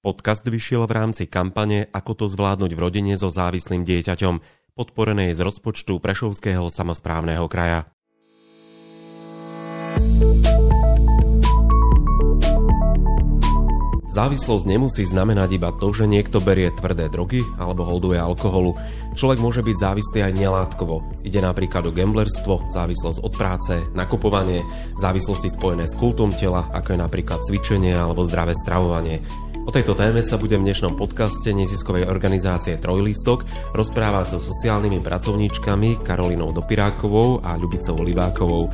Podcast vyšiel v rámci kampane Ako to zvládnuť v rodine so závislým dieťaťom, podporenej z rozpočtu Prešovského samozprávneho kraja. Závislosť nemusí znamenať iba to, že niekto berie tvrdé drogy alebo holduje alkoholu. Človek môže byť závislý aj nelátkovo. Ide napríklad o gamblerstvo, závislosť od práce, nakupovanie, závislosti spojené s kultom tela, ako je napríklad cvičenie alebo zdravé stravovanie. O tejto téme sa budem v dnešnom podcaste neziskovej organizácie Trojlistok rozprávať so sociálnymi pracovníčkami Karolinou Dopirákovou a Ľubicou Livákovou.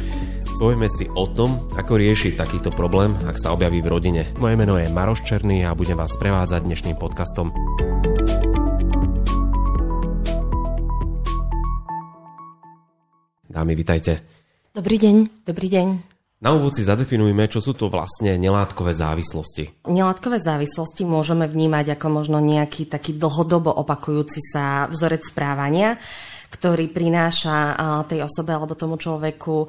Povieme si o tom, ako riešiť takýto problém, ak sa objaví v rodine. Moje meno je Maroš Černý a budem vás prevádzať dnešným podcastom. Dámy, vitajte. Dobrý deň. Dobrý deň. Na úvod si zadefinujme, čo sú to vlastne nelátkové závislosti. Nelátkové závislosti môžeme vnímať ako možno nejaký taký dlhodobo opakujúci sa vzorec správania, ktorý prináša tej osobe alebo tomu človeku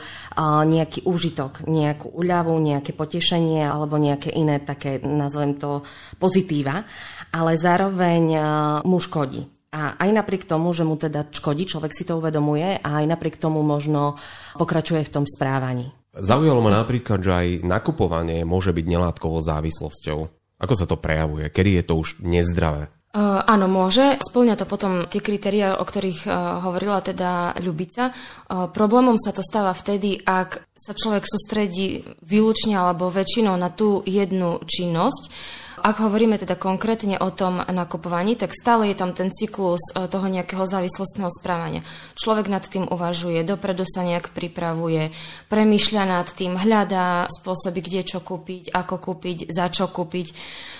nejaký úžitok, nejakú uľavu, nejaké potešenie alebo nejaké iné také, nazvem to, pozitíva, ale zároveň mu škodí. A aj napriek tomu, že mu teda škodí, človek si to uvedomuje a aj napriek tomu možno pokračuje v tom správaní. Zaujalo ma napríklad, že aj nakupovanie môže byť nelátkovou závislosťou. Ako sa to prejavuje? Kedy je to už nezdravé? Uh, áno, môže. Splňa to potom tie kritéria, o ktorých uh, hovorila teda Ľubica. Uh, problémom sa to stáva vtedy, ak sa človek sústredí výlučne alebo väčšinou na tú jednu činnosť, ak hovoríme teda konkrétne o tom nakupovaní, tak stále je tam ten cyklus e, toho nejakého závislostného správania. Človek nad tým uvažuje, dopredu sa nejak pripravuje, premýšľa nad tým, hľadá spôsoby, kde čo kúpiť, ako kúpiť, za čo kúpiť.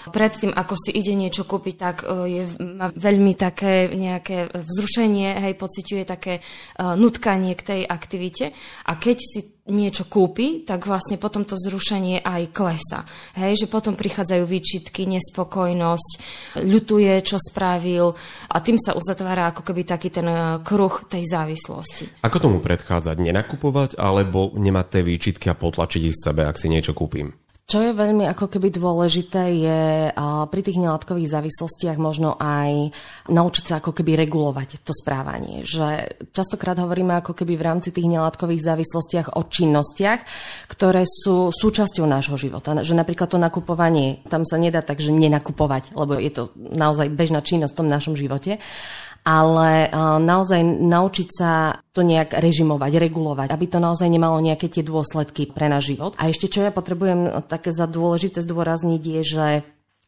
Predtým, ako si ide niečo kúpiť, tak e, je, má veľmi také nejaké vzrušenie, hej, pociťuje také uh, nutkanie k tej aktivite. A keď si niečo kúpi, tak vlastne potom to zrušenie aj klesa. Hej, že potom prichádzajú výčitky, nespokojnosť, ľutuje, čo spravil a tým sa uzatvára ako keby taký ten eh, kruh tej závislosti. Ako tomu predchádzať? Nenakupovať alebo nemať tie výčitky a potlačiť ich z sebe, ak si niečo kúpim? Čo je veľmi ako keby dôležité je pri tých nelátkových závislostiach možno aj naučiť sa ako keby regulovať to správanie. Že častokrát hovoríme ako keby v rámci tých nelátkových závislostiach o činnostiach, ktoré sú súčasťou nášho života. Že napríklad to nakupovanie, tam sa nedá tak, že nenakupovať, lebo je to naozaj bežná činnosť v tom našom živote ale naozaj naučiť sa to nejak režimovať, regulovať, aby to naozaj nemalo nejaké tie dôsledky pre náš život. A ešte čo ja potrebujem také za dôležité zdôrazniť je, že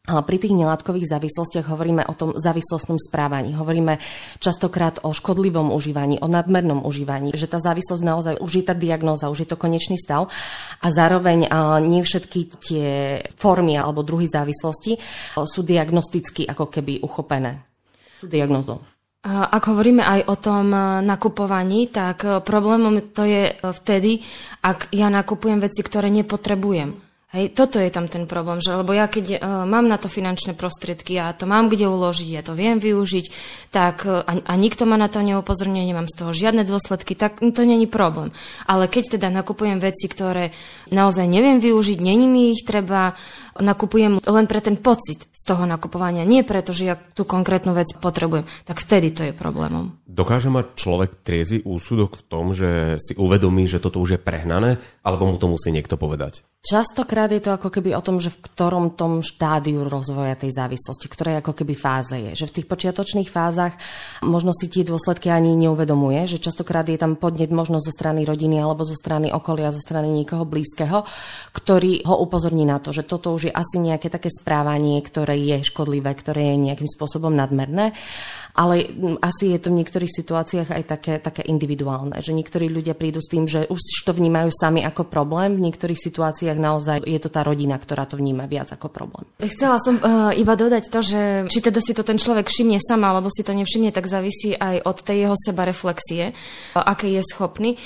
pri tých nelátkových závislostiach hovoríme o tom závislostnom správaní. Hovoríme častokrát o škodlivom užívaní, o nadmernom užívaní, že tá závislosť naozaj už je tá diagnóza, už je to konečný stav a zároveň nie všetky tie formy alebo druhy závislosti sú diagnosticky ako keby uchopené. Sú diagnózou. Ak hovoríme aj o tom e, nakupovaní, tak e, problémom to je e, vtedy, ak ja nakupujem veci, ktoré nepotrebujem. Hej, toto je tam ten problém, že lebo ja keď uh, mám na to finančné prostriedky, ja to mám kde uložiť, ja to viem využiť, tak uh, a, a nikto ma na to neupozorňuje, nemám z toho žiadne dôsledky, tak no, to není problém. Ale keď teda nakupujem veci, ktoré naozaj neviem využiť, není mi ich treba, nakupujem len pre ten pocit z toho nakupovania, nie preto, že ja tú konkrétnu vec potrebujem, tak vtedy to je problémom. Dokáže mať človek triezvy úsudok v tom, že si uvedomí, že toto už je prehnané, alebo mu to musí niekto povedať? Častokrát je to ako keby o tom, že v ktorom tom štádiu rozvoja tej závislosti, ktorej ako keby fáze je. Že v tých počiatočných fázach možno si tie dôsledky ani neuvedomuje, že častokrát je tam podnet možno zo strany rodiny alebo zo strany okolia, zo strany niekoho blízkeho, ktorý ho upozorní na to, že toto už je asi nejaké také správanie, ktoré je škodlivé, ktoré je nejakým spôsobom nadmerné ale mm, asi je to v niektorých situáciách aj také, také individuálne, že niektorí ľudia prídu s tým, že už to vnímajú sami ako problém, v niektorých situáciách naozaj je to tá rodina, ktorá to vníma viac ako problém. Chcela som uh, iba dodať to, že či teda si to ten človek všimne sama, alebo si to nevšimne, tak závisí aj od tej jeho seba reflexie, aké je schopný.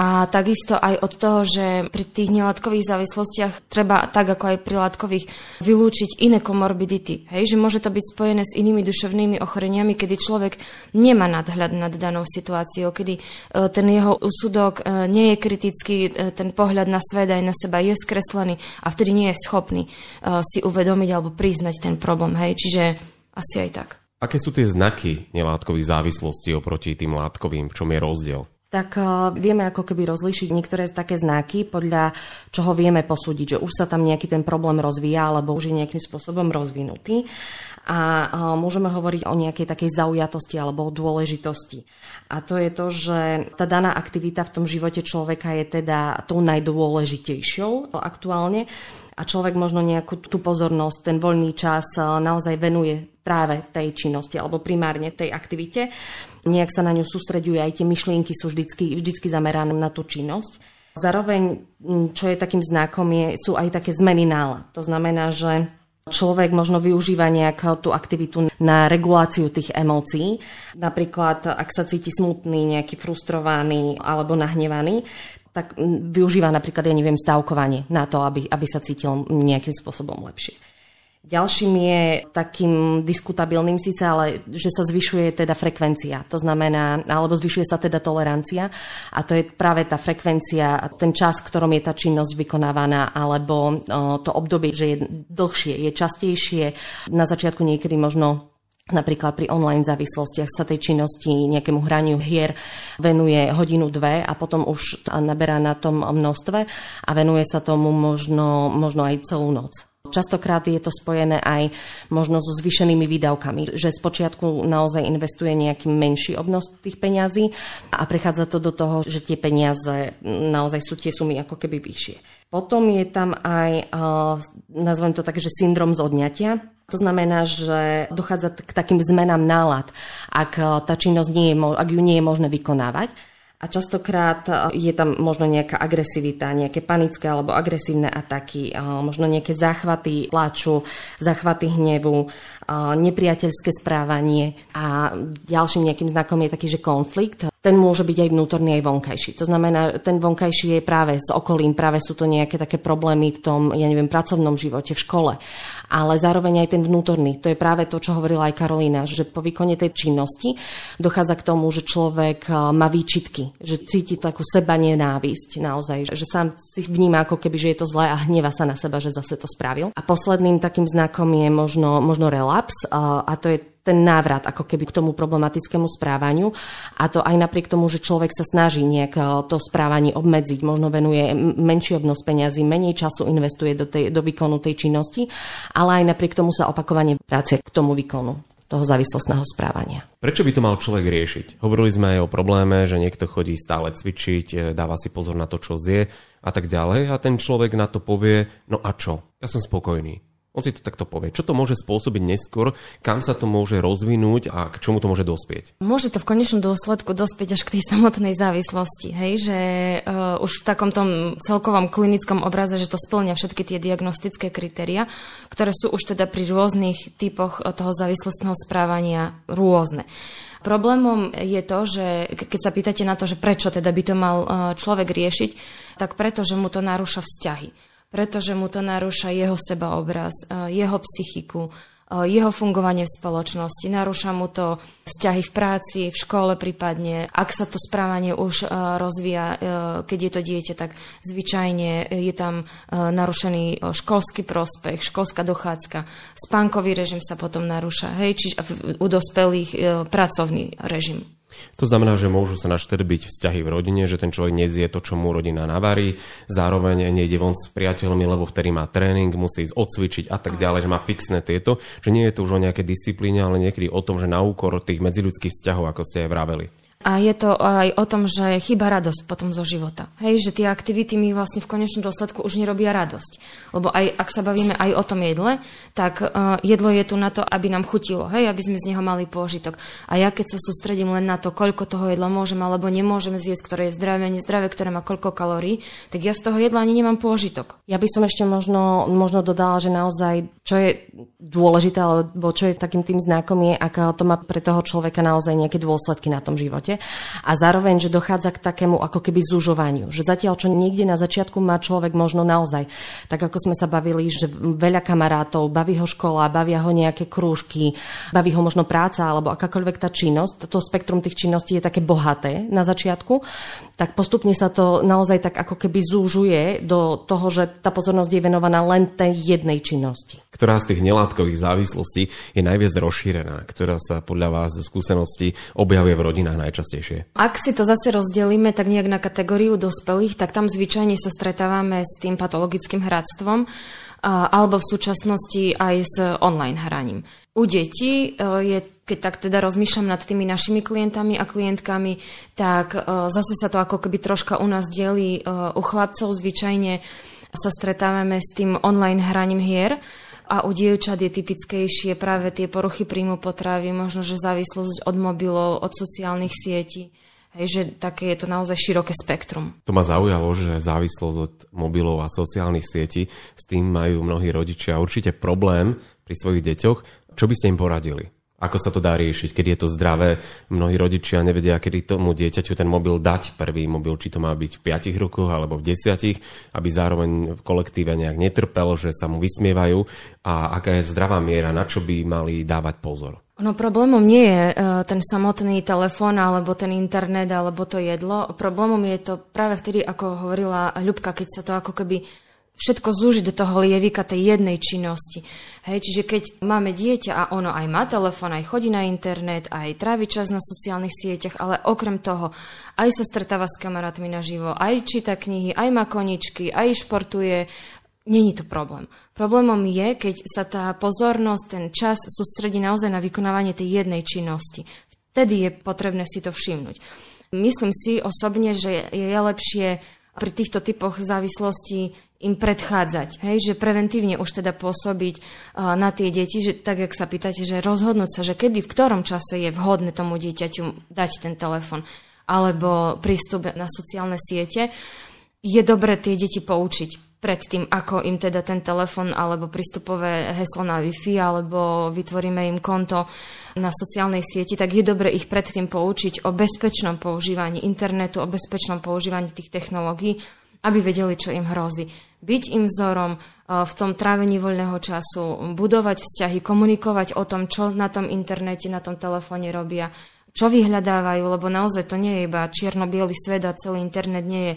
A takisto aj od toho, že pri tých nelátkových závislostiach treba, tak ako aj pri látkových, vylúčiť iné komorbidity. Hej, že môže to byť spojené s inými duševnými ochoreniami, kedy človek nemá nadhľad nad danou situáciou, kedy e, ten jeho úsudok e, nie je kritický, e, ten pohľad na svet aj na seba je skreslený a vtedy nie je schopný si uvedomiť alebo priznať ten problém. Hej, čiže asi aj tak. Aké sú tie znaky nelátkových závislostí oproti tým látkovým? V čom je rozdiel? Tak uh, vieme ako keby rozlíšiť niektoré také znaky, podľa čoho vieme posúdiť, že už sa tam nejaký ten problém rozvíja alebo už je nejakým spôsobom rozvinutý. A uh, môžeme hovoriť o nejakej takej zaujatosti alebo o dôležitosti. A to je to, že tá daná aktivita v tom živote človeka je teda tou najdôležitejšou aktuálne a človek možno nejakú tú pozornosť, ten voľný čas naozaj venuje práve tej činnosti alebo primárne tej aktivite nejak sa na ňu sústreďuje, aj tie myšlienky sú vždycky, vždycky zamerané na tú činnosť. Zároveň, čo je takým znakom, je, sú aj také zmeny nálad. To znamená, že človek možno využíva nejak tú aktivitu na reguláciu tých emócií. Napríklad, ak sa cíti smutný, nejaký frustrovaný alebo nahnevaný, tak využíva napríklad, ja neviem, stavkovanie na to, aby, aby sa cítil nejakým spôsobom lepšie. Ďalším je takým diskutabilným síce, ale že sa zvyšuje teda frekvencia. To znamená, alebo zvyšuje sa teda tolerancia a to je práve tá frekvencia, ten čas, v ktorom je tá činnosť vykonávaná, alebo to obdobie, že je dlhšie, je častejšie. Na začiatku niekedy možno Napríklad pri online závislostiach sa tej činnosti nejakému hraniu hier venuje hodinu, dve a potom už naberá na tom množstve a venuje sa tomu možno, možno aj celú noc. Častokrát je to spojené aj možno so zvýšenými výdavkami, že spočiatku naozaj investuje nejaký menší obnos tých peňazí a prechádza to do toho, že tie peniaze naozaj sú tie sumy ako keby vyššie. Potom je tam aj, nazvem to tak, že syndrom z odňatia, to znamená, že dochádza k takým zmenám nálad, ak tá činnosť nie je, ak ju nie je možné vykonávať. A častokrát e, je tam možno nejaká agresivita, nejaké panické alebo agresívne ataky, e, možno nejaké záchvaty plaču, záchvaty hnevu, e, nepriateľské správanie a ďalším nejakým znakom je taký, že konflikt. Ten môže byť aj vnútorný, aj vonkajší. To znamená, ten vonkajší je práve s okolím, práve sú to nejaké také problémy v tom, ja neviem, pracovnom živote, v škole ale zároveň aj ten vnútorný. To je práve to, čo hovorila aj Karolína, že po výkone tej činnosti dochádza k tomu, že človek eh, má výčitky, že cíti takú seba nenávisť naozaj, že sám si vníma ako keby, že je to zlé a hneva sa na seba, že zase to spravil. A posledným takým znakom je možno, možno relaps eh, a to je ten návrat ako keby k tomu problematickému správaniu a to aj napriek tomu, že človek sa snaží nejak eh, to správanie obmedziť, možno venuje menší obnos peňazí, menej času investuje do, tej, do výkonu tej činnosti, ale aj napriek tomu sa opakovane vracia k tomu výkonu toho závislostného správania. Prečo by to mal človek riešiť? Hovorili sme aj o probléme, že niekto chodí stále cvičiť, eh, dáva si pozor na to, čo zje a tak ďalej a ten človek na to povie, no a čo? Ja som spokojný. On si to takto povie. Čo to môže spôsobiť neskôr, kam sa to môže rozvinúť a k čomu to môže dospieť? Môže to v konečnom dôsledku dospieť až k tej samotnej závislosti. Hej? Že uh, už v takom tom celkovom klinickom obraze, že to splňa všetky tie diagnostické kritéria, ktoré sú už teda pri rôznych typoch eh, toho závislostného správania rôzne. Problémom je to, že keď sa pýtate na to, že prečo teda by to mal eh, človek riešiť, tak preto, že mu to narúša vzťahy pretože mu to narúša jeho sebaobraz, jeho psychiku, jeho fungovanie v spoločnosti. Narúša mu to vzťahy v práci, v škole prípadne. Ak sa to správanie už rozvíja, keď je to dieťa, tak zvyčajne je tam narušený školský prospech, školská dochádzka. Spánkový režim sa potom narúša. Hej, čiže u dospelých pracovný režim. To znamená, že môžu sa naštrbiť vzťahy v rodine, že ten človek nezie to, čo mu rodina navarí, zároveň nejde von s priateľmi, lebo vtedy má tréning, musí ísť odcvičiť a tak ďalej, že má fixné tieto, že nie je to už o nejaké disciplíne, ale niekedy o tom, že na úkor tých medziľudských vzťahov, ako ste aj vraveli. A je to aj o tom, že chýba radosť potom zo života. Hej, že tie aktivity mi vlastne v konečnom dôsledku už nerobia radosť. Lebo aj ak sa bavíme aj o tom jedle, tak uh, jedlo je tu na to, aby nám chutilo, hej, aby sme z neho mali pôžitok. A ja keď sa sústredím len na to, koľko toho jedla môžem alebo nemôžem zjesť, ktoré je zdravé, nezdravé, ktoré má koľko kalórií, tak ja z toho jedla ani nemám pôžitok. Ja by som ešte možno, možno dodala, že naozaj, čo je dôležité, alebo čo je takým tým znakom je, aká to má pre toho človeka naozaj nejaké dôsledky na tom živote živote a zároveň, že dochádza k takému ako keby zužovaniu. Že zatiaľ, čo niekde na začiatku má človek možno naozaj, tak ako sme sa bavili, že veľa kamarátov, baví ho škola, bavia ho nejaké krúžky, baví ho možno práca alebo akákoľvek tá činnosť, to spektrum tých činností je také bohaté na začiatku, tak postupne sa to naozaj tak ako keby zúžuje do toho, že tá pozornosť je venovaná len tej jednej činnosti. Ktorá z tých nelátkových závislostí je najviac rozšírená, ktorá sa podľa vás zo skúseností objavuje v rodinách najčastejšie? Ak si to zase rozdelíme tak nejak na kategóriu dospelých, tak tam zvyčajne sa stretávame s tým patologickým hradstvom alebo v súčasnosti aj s online hraním. U detí e, je, keď tak teda rozmýšľam nad tými našimi klientami a klientkami, tak e, zase sa to ako keby troška u nás delí. E, u chlapcov zvyčajne sa stretávame s tým online hraním hier, a u dievčat je typickejšie práve tie poruchy príjmu potravy, možno, že závislosť od mobilov, od sociálnych sietí. Hej, že také je to naozaj široké spektrum. To ma zaujalo, že závislosť od mobilov a sociálnych sietí, s tým majú mnohí rodičia určite problém pri svojich deťoch. Čo by ste im poradili? Ako sa to dá riešiť, keď je to zdravé? Mnohí rodičia nevedia, kedy tomu dieťaťu ten mobil dať, prvý mobil, či to má byť v 5 rokoch alebo v 10, aby zároveň v kolektíve nejak netrpel, že sa mu vysmievajú a aká je zdravá miera, na čo by mali dávať pozor. No problémom nie je uh, ten samotný telefón alebo ten internet alebo to jedlo. Problémom je to práve vtedy, ako hovorila Ľubka, keď sa to ako keby všetko zúži do toho lievika tej jednej činnosti. Hej, čiže keď máme dieťa a ono aj má telefón, aj chodí na internet, aj trávi čas na sociálnych sieťach, ale okrem toho aj sa stretáva s kamarátmi naživo, aj číta knihy, aj má koničky, aj športuje, Není to problém. Problémom je, keď sa tá pozornosť, ten čas sústredí naozaj na vykonávanie tej jednej činnosti. Vtedy je potrebné si to všimnúť. Myslím si osobne, že je lepšie pri týchto typoch závislostí im predchádzať, hej, že preventívne už teda pôsobiť uh, na tie deti, že tak, jak sa pýtate, že rozhodnúť sa, že kedy, v ktorom čase je vhodné tomu dieťaťu dať ten telefon alebo prístup na sociálne siete, je dobre tie deti poučiť pred tým, ako im teda ten telefon alebo prístupové heslo na Wi-Fi alebo vytvoríme im konto na sociálnej sieti, tak je dobre ich predtým poučiť o bezpečnom používaní internetu, o bezpečnom používaní tých technológií, aby vedeli, čo im hrozí. Byť im vzorom e, v tom trávení voľného času, budovať vzťahy, komunikovať o tom, čo na tom internete, na tom telefóne robia, čo vyhľadávajú, lebo naozaj to nie je iba čierno-biely svet a celý internet nie je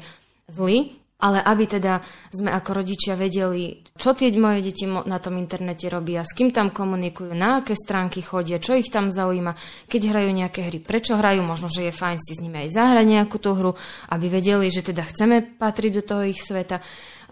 zlý, ale aby teda sme ako rodičia vedeli, čo tie moje deti na tom internete robia, s kým tam komunikujú, na aké stránky chodia, čo ich tam zaujíma, keď hrajú nejaké hry, prečo hrajú, možno, že je fajn si s nimi aj zahrať nejakú tú hru, aby vedeli, že teda chceme patriť do toho ich sveta.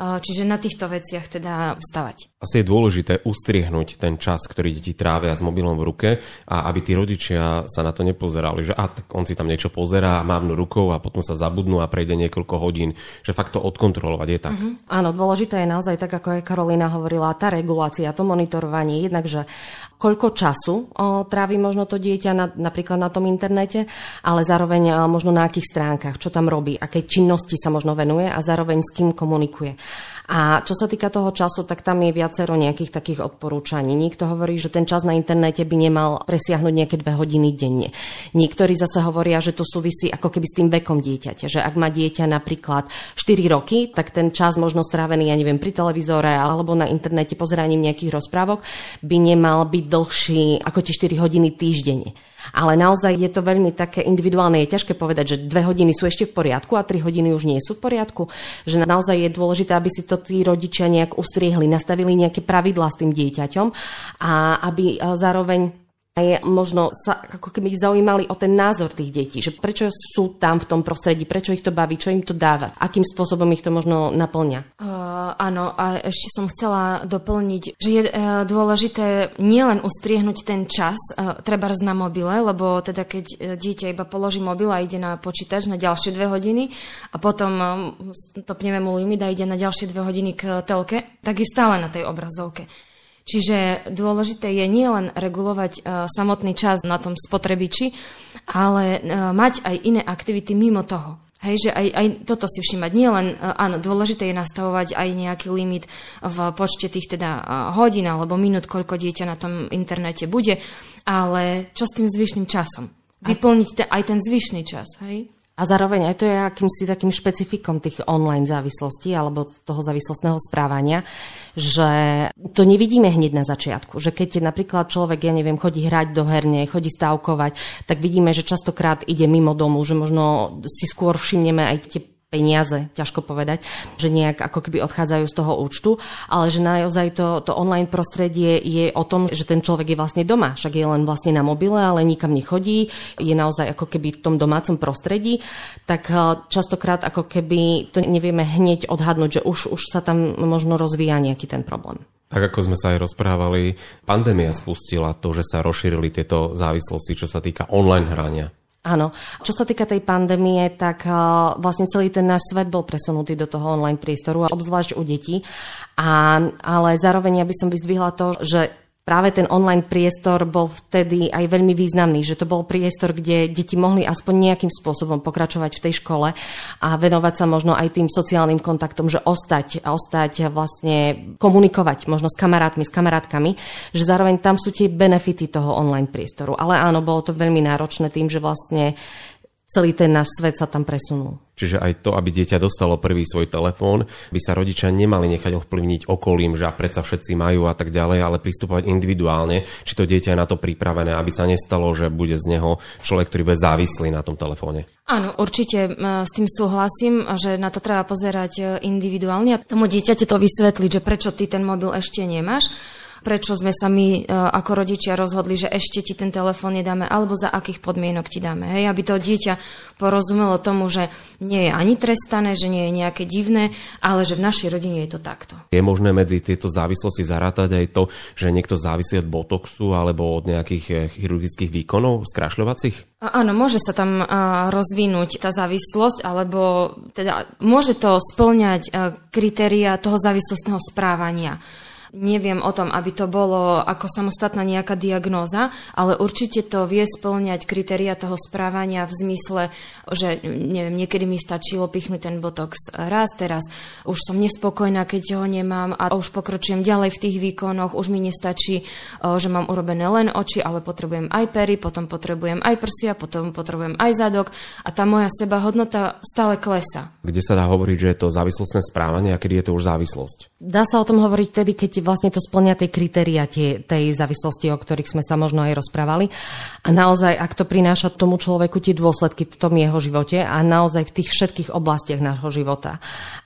Čiže na týchto veciach teda stavať. Asi je dôležité ustriehnúť ten čas, ktorý deti trávia s mobilom v ruke a aby tí rodičia sa na to nepozerali, že a tak on si tam niečo pozerá a mávnu rukou a potom sa zabudnú a prejde niekoľko hodín, že fakt to odkontrolovať je tak. Mm-hmm. Áno, dôležité je naozaj tak, ako aj Karolina hovorila, tá regulácia, to monitorovanie, jednak, že koľko času o, trávi možno to dieťa na, napríklad na tom internete, ale zároveň o, možno na akých stránkach, čo tam robí, aké činnosti sa možno venuje a zároveň s kým komunikuje. A čo sa týka toho času, tak tam je viacero nejakých takých odporúčaní. Niekto hovorí, že ten čas na internete by nemal presiahnuť nejaké dve hodiny denne. Niektorí zase hovoria, že to súvisí ako keby s tým vekom dieťaťa. Že ak má dieťa napríklad 4 roky, tak ten čas možno strávený, ja neviem, pri televízore alebo na internete pozeraním nejakých rozprávok by nemal byť dlhší ako tie 4 hodiny týždenne. Ale naozaj je to veľmi také individuálne. Je ťažké povedať, že dve hodiny sú ešte v poriadku a tri hodiny už nie sú v poriadku. Že naozaj je dôležité, aby si to tí rodičia nejak ustriehli, nastavili nejaké pravidlá s tým dieťaťom a aby zároveň aj možno sa ako keby zaujímali o ten názor tých detí, že prečo sú tam v tom prostredí, prečo ich to baví, čo im to dáva, akým spôsobom ich to možno naplňa. Uh, áno, a ešte som chcela doplniť, že je uh, dôležité nielen ustriehnúť ten čas, uh, treba na mobile, lebo teda keď uh, dieťa iba položí mobil a ide na počítač na ďalšie dve hodiny a potom uh, topneme mu limit a ide na ďalšie dve hodiny k telke, tak je stále na tej obrazovke. Čiže dôležité je nielen regulovať uh, samotný čas na tom spotrebiči, ale uh, mať aj iné aktivity mimo toho. Hej, že aj, aj toto si všimať. Nie len, uh, áno, dôležité je nastavovať aj nejaký limit v počte tých teda hodín alebo minút, koľko dieťa na tom internete bude, ale čo s tým zvyšným časom? vyplniť te, aj ten zvyšný čas. Hej? A zároveň aj to je akýmsi takým špecifikom tých online závislostí alebo toho závislostného správania, že to nevidíme hneď na začiatku. Že keď napríklad človek, ja neviem, chodí hrať do herne, chodí stavkovať, tak vidíme, že častokrát ide mimo domu, že možno si skôr všimneme aj tie peniaze, ťažko povedať, že nejak ako keby odchádzajú z toho účtu, ale že naozaj to, to online prostredie je o tom, že ten človek je vlastne doma, však je len vlastne na mobile, ale nikam nechodí, je naozaj ako keby v tom domácom prostredí, tak eh, častokrát ako keby to nevieme hneď odhadnúť, že už, už sa tam možno rozvíja nejaký ten problém. Tak ako sme sa aj rozprávali, pandémia spustila to, že sa rozšírili tieto závislosti, čo sa týka online hrania. Áno. Čo sa týka tej pandémie, tak uh, vlastne celý ten náš svet bol presunutý do toho online priestoru, obzvlášť u detí. A, ale zároveň ja by som vyzdvihla to, že práve ten online priestor bol vtedy aj veľmi významný, že to bol priestor, kde deti mohli aspoň nejakým spôsobom pokračovať v tej škole a venovať sa možno aj tým sociálnym kontaktom, že ostať, ostať vlastne komunikovať možno s kamarátmi, s kamarátkami, že zároveň tam sú tie benefity toho online priestoru. Ale áno, bolo to veľmi náročné tým, že vlastne celý ten náš svet sa tam presunul. Čiže aj to, aby dieťa dostalo prvý svoj telefón, by sa rodičia nemali nechať ovplyvniť okolím, že a predsa všetci majú a tak ďalej, ale pristupovať individuálne, či to dieťa je na to pripravené, aby sa nestalo, že bude z neho človek, ktorý bude závislý na tom telefóne. Áno, určite s tým súhlasím, že na to treba pozerať e, individuálne a tomu dieťaťu to vysvetliť, že prečo ty ten mobil ešte nemáš prečo sme sa my e, ako rodičia rozhodli, že ešte ti ten telefón nedáme, alebo za akých podmienok ti dáme. Hej, aby to dieťa porozumelo tomu, že nie je ani trestané, že nie je nejaké divné, ale že v našej rodine je to takto. Je možné medzi tieto závislosti zarátať aj to, že niekto závisí od botoxu alebo od nejakých e, chirurgických výkonov skrašľovacích? Áno, môže sa tam rozvinúť tá závislosť, alebo teda môže to splňať kritéria toho závislostného správania. Neviem o tom, aby to bolo ako samostatná nejaká diagnóza, ale určite to vie splňať kritéria toho správania v zmysle, že neviem, niekedy mi stačilo pichnúť ten botox raz, teraz už som nespokojná, keď ho nemám a už pokročujem ďalej v tých výkonoch, už mi nestačí, že mám urobené len oči, ale potrebujem aj pery, potom potrebujem aj prsia, potom potrebujem aj zadok a tá moja seba hodnota stále klesa. Kde sa dá hovoriť, že je to závislostné správanie a kedy je to už závislosť? Dá sa o tom hovoriť tedy, keď vlastne to splňa tie kritéria tie, tej závislosti, o ktorých sme sa možno aj rozprávali. A naozaj, ak to prináša tomu človeku tie dôsledky v tom jeho živote a naozaj v tých všetkých oblastiach nášho života.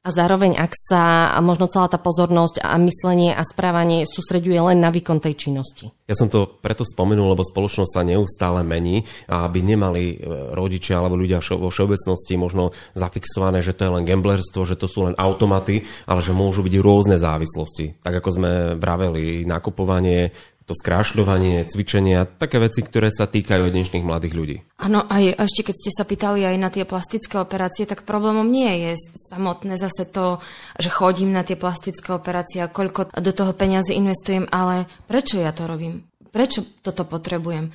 A zároveň, ak sa možno celá tá pozornosť a myslenie a správanie sústreďuje len na výkon tej činnosti. Ja som to preto spomenul, lebo spoločnosť sa neustále mení a aby nemali e, rodičia alebo ľudia vo všeobecnosti možno zafixované, že to je len gamblerstvo, že to sú len automaty, ale že môžu byť rôzne závislosti. Tak ako sme vraveli, nakupovanie, to skrášľovanie, cvičenia, také veci, ktoré sa týkajú dnešných mladých ľudí. Áno, aj ešte keď ste sa pýtali aj na tie plastické operácie, tak problémom nie je samotné zase to, že chodím na tie plastické operácie a koľko do toho peniazy investujem, ale prečo ja to robím? Prečo toto potrebujem?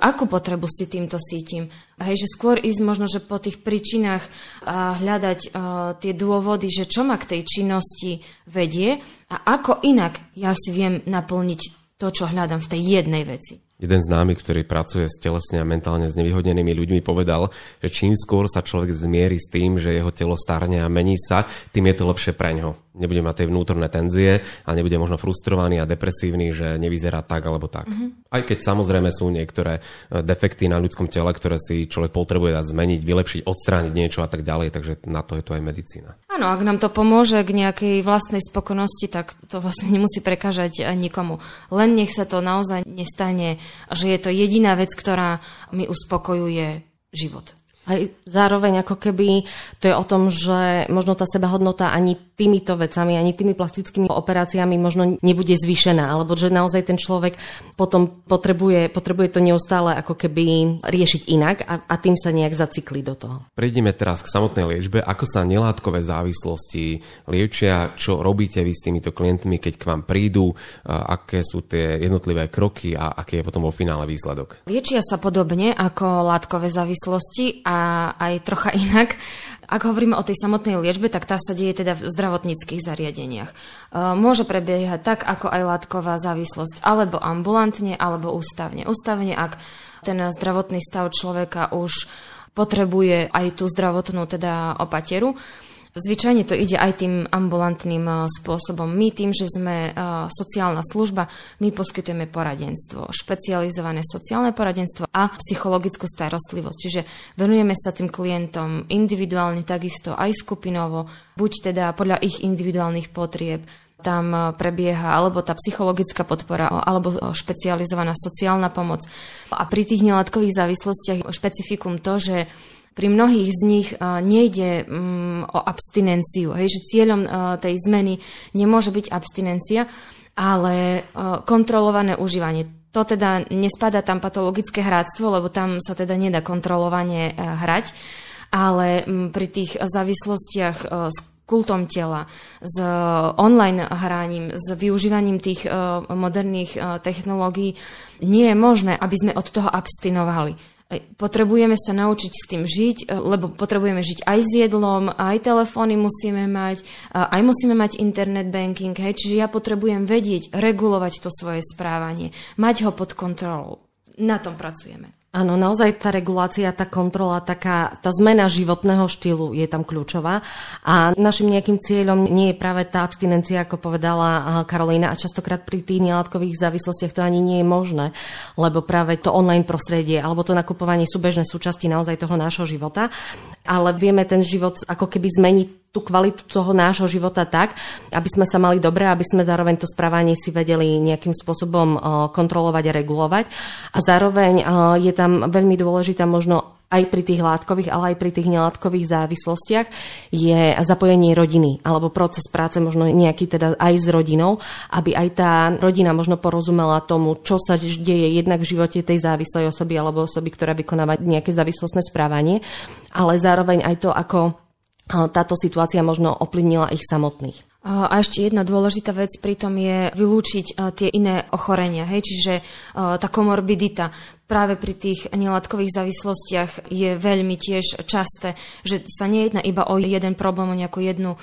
akú potrebu si týmto sítim. Hej, že skôr ísť možno, že po tých príčinách a hľadať uh, tie dôvody, že čo ma k tej činnosti vedie a ako inak ja si viem naplniť to, čo hľadám v tej jednej veci. Jeden známy, ktorý pracuje s telesne a mentálne znevýhodnenými ľuďmi, povedal, že čím skôr sa človek zmierí s tým, že jeho telo starne a mení sa, tým je to lepšie pre ňo nebude mať tie vnútorné tenzie a nebude možno frustrovaný a depresívny, že nevyzerá tak alebo tak. Mm-hmm. Aj keď samozrejme sú niektoré e, defekty na ľudskom tele, ktoré si človek potrebuje dať zmeniť, vylepšiť, odstrániť niečo a tak ďalej, takže na to je to aj medicína. Áno, ak nám to pomôže k nejakej vlastnej spokojnosti, tak to vlastne nemusí prekážať e, nikomu. Len nech sa to naozaj nestane, že je to jediná vec, ktorá mi uspokojuje život. Aj zároveň ako keby to je o tom, že možno tá sebahodnota ani týmito vecami, ani tými plastickými operáciami možno nebude zvýšená, alebo že naozaj ten človek potom potrebuje, potrebuje to neustále ako keby riešiť inak a, a tým sa nejak zacikli do toho. Prejdeme teraz k samotnej liečbe. Ako sa nelátkové závislosti liečia? Čo robíte vy s týmito klientmi, keď k vám prídu? Aké sú tie jednotlivé kroky a aký je potom vo finále výsledok? Liečia sa podobne ako látkové závislosti a aj trocha inak. Ak hovoríme o tej samotnej liečbe, tak tá sa deje teda v zdravotníckých zariadeniach. E, môže prebiehať tak, ako aj látková závislosť, alebo ambulantne, alebo ústavne. Ústavne, ak ten zdravotný stav človeka už potrebuje aj tú zdravotnú teda opateru. Zvyčajne to ide aj tým ambulantným eh, spôsobom. My tým, že sme eh, sociálna služba, my poskytujeme poradenstvo, špecializované sociálne poradenstvo a psychologickú starostlivosť. Čiže venujeme sa tým klientom individuálne, takisto aj skupinovo, buď teda podľa ich individuálnych potrieb, tam eh, prebieha alebo tá psychologická podpora, alebo špecializovaná sociálna pomoc. A pri tých nelátkových závislostiach špecifikum to, že pri mnohých z nich uh, nejde um, o abstinenciu, hej, že cieľom uh, tej zmeny nemôže byť abstinencia, ale uh, kontrolované užívanie. To teda nespada tam patologické hráctvo, lebo tam sa teda nedá kontrolovane uh, hrať, ale um, pri tých závislostiach s kultom tela, s online hraním, s využívaním tých moderných technológií, nie je možné, aby sme od toho abstinovali potrebujeme sa naučiť s tým žiť, e, lebo potrebujeme žiť aj s jedlom, aj telefóny musíme mať, aj musíme mať internet banking, hej, čiže ja potrebujem vedieť, regulovať to svoje správanie, mať ho pod kontrolou. Na tom pracujeme. Áno, naozaj tá regulácia, tá kontrola, taká, tá zmena životného štýlu je tam kľúčová. A našim nejakým cieľom nie je práve tá abstinencia, ako povedala Karolína a častokrát pri tých nelátkových závislostiach to ani nie je možné, lebo práve to online prostredie alebo to nakupovanie sú bežné súčasti naozaj toho nášho života, ale vieme ten život ako keby zmeniť tú kvalitu toho nášho života tak, aby sme sa mali dobre, aby sme zároveň to správanie si vedeli nejakým spôsobom eh, kontrolovať a regulovať. A zároveň eh, je tam veľmi dôležitá možno aj pri tých látkových, ale aj pri tých nelátkových závislostiach je zapojenie rodiny alebo proces práce možno nejaký teda aj s rodinou, aby aj tá rodina možno porozumela tomu, čo sa deje jednak v živote tej závislej osoby alebo osoby, ktorá vykonáva nejaké závislostné správanie, ale zároveň aj to, ako táto situácia možno ovplyvnila ich samotných. A ešte jedna dôležitá vec pritom je vylúčiť tie iné ochorenia, hej? čiže tá komorbidita práve pri tých nelátkových závislostiach je veľmi tiež časté, že sa nejedná iba o jeden problém, o nejakú jednu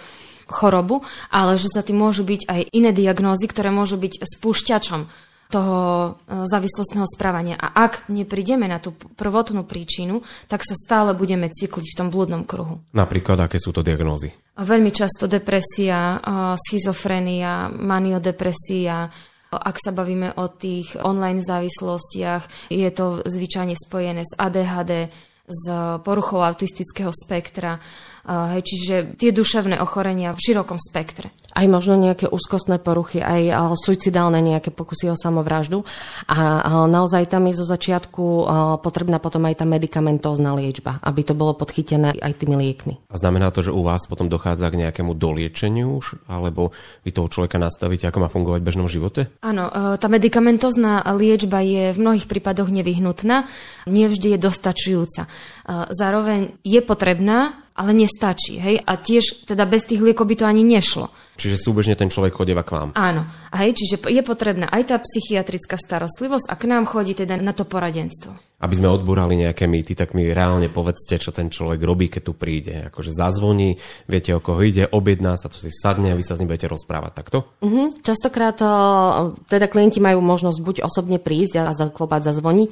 chorobu, ale že sa tým môžu byť aj iné diagnózy, ktoré môžu byť spúšťačom toho e, závislostného správania. A ak neprídeme na tú prvotnú príčinu, tak sa stále budeme cykliť v tom blúdnom kruhu. Napríklad, aké sú to diagnózy? Veľmi často depresia, e, schizofrenia, maniodepresia, ak sa bavíme o tých online závislostiach, je to zvyčajne spojené s ADHD, s poruchou autistického spektra Hej, čiže tie duševné ochorenia v širokom spektre. Aj možno nejaké úzkostné poruchy, aj suicidálne nejaké pokusy o samovraždu. A naozaj tam je zo začiatku potrebná potom aj tá medicamentózna liečba, aby to bolo podchytené aj tými liekmi. A znamená to, že u vás potom dochádza k nejakému doliečeniu už? Alebo vy toho človeka nastavíte, ako má fungovať v bežnom živote? Áno, tá medicamentózna liečba je v mnohých prípadoch nevyhnutná, nie vždy je dostačujúca. Zároveň je potrebná, ale nestačí. Hej? A tiež teda bez tých liekov by to ani nešlo. Čiže súbežne ten človek chodieva k vám. Áno. Hej, čiže je potrebná aj tá psychiatrická starostlivosť a k nám chodí teda na to poradenstvo. Aby sme odbúrali nejaké mýty, tak mi reálne povedzte, čo ten človek robí, keď tu príde. Akože zazvoní, viete, o koho ide, objedná sa, to si sadne a vy sa s ním budete rozprávať, takto? Uh-huh. Častokrát uh, teda klienti majú možnosť buď osobne prísť a zaklopať, zazvoniť,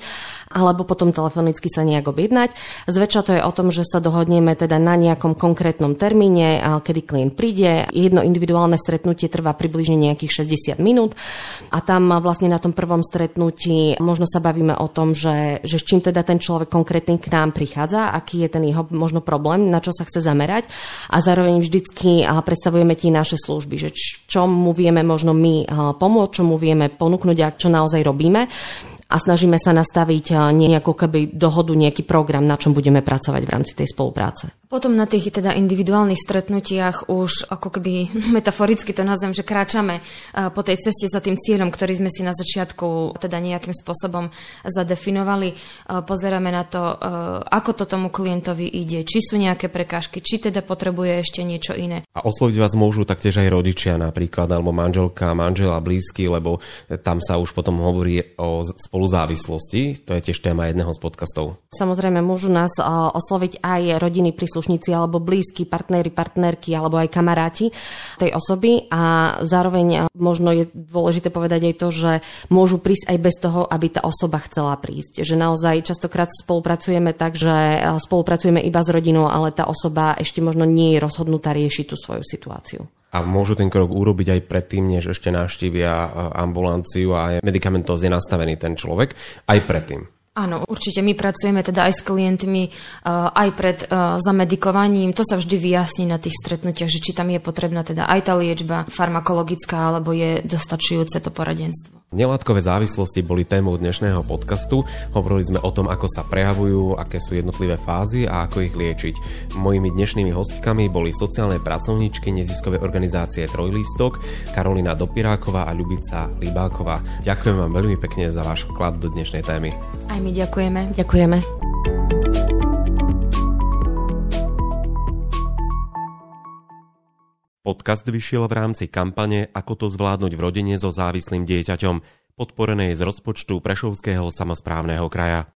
alebo potom telefonicky sa nejak objednať. Zväčša to je o tom, že sa dohodneme teda na nejakom konkrétnom termíne, kedy klient príde. Jedno individuálne stretnutie trvá približne nejakých 60 minút. A tam vlastne na tom prvom stretnutí možno sa bavíme o tom, že, že s čím teda ten človek konkrétny k nám prichádza, aký je ten jeho možno problém, na čo sa chce zamerať. A zároveň vždycky predstavujeme tie naše služby, že čo mu vieme možno my pomôcť, čo mu vieme ponúknuť a čo naozaj robíme a snažíme sa nastaviť nejakú keby dohodu, nejaký program, na čom budeme pracovať v rámci tej spolupráce. Potom na tých teda individuálnych stretnutiach už ako keby metaforicky to nazvem, že kráčame po tej ceste za tým cieľom, ktorý sme si na začiatku teda nejakým spôsobom zadefinovali. Pozeráme na to, ako to tomu klientovi ide, či sú nejaké prekážky, či teda potrebuje ešte niečo iné. A osloviť vás môžu taktiež aj rodičia napríklad, alebo manželka, manžela, blízky, lebo tam sa už potom hovorí o spolu spoluzávislosti, to je tiež téma jedného z podcastov. Samozrejme, môžu nás osloviť aj rodiny, príslušníci alebo blízki, partnery, partnerky alebo aj kamaráti tej osoby a zároveň možno je dôležité povedať aj to, že môžu prísť aj bez toho, aby tá osoba chcela prísť. Že naozaj častokrát spolupracujeme tak, že spolupracujeme iba s rodinou, ale tá osoba ešte možno nie je rozhodnutá riešiť tú svoju situáciu a môžu ten krok urobiť aj predtým, než ešte navštívia e, ambulanciu a medikamentos je nastavený ten človek, aj predtým. Áno, určite. My pracujeme teda aj s klientmi uh, aj pred uh, zamedikovaním. To sa vždy vyjasní na tých stretnutiach, že či tam je potrebná teda aj tá liečba farmakologická, alebo je dostačujúce to poradenstvo. Nelátkové závislosti boli témou dnešného podcastu. Hovorili sme o tom, ako sa prejavujú, aké sú jednotlivé fázy a ako ich liečiť. Mojimi dnešnými hostkami boli sociálne pracovníčky neziskovej organizácie Trojlistok, Karolina Dopiráková a Ľubica Libáková. Ďakujem vám veľmi pekne za váš vklad do dnešnej témy. Aj my ďakujeme. Ďakujeme. Podcast vyšiel v rámci kampane Ako to zvládnuť v rodine so závislým dieťaťom, podporenej z rozpočtu Prešovského samozprávneho kraja.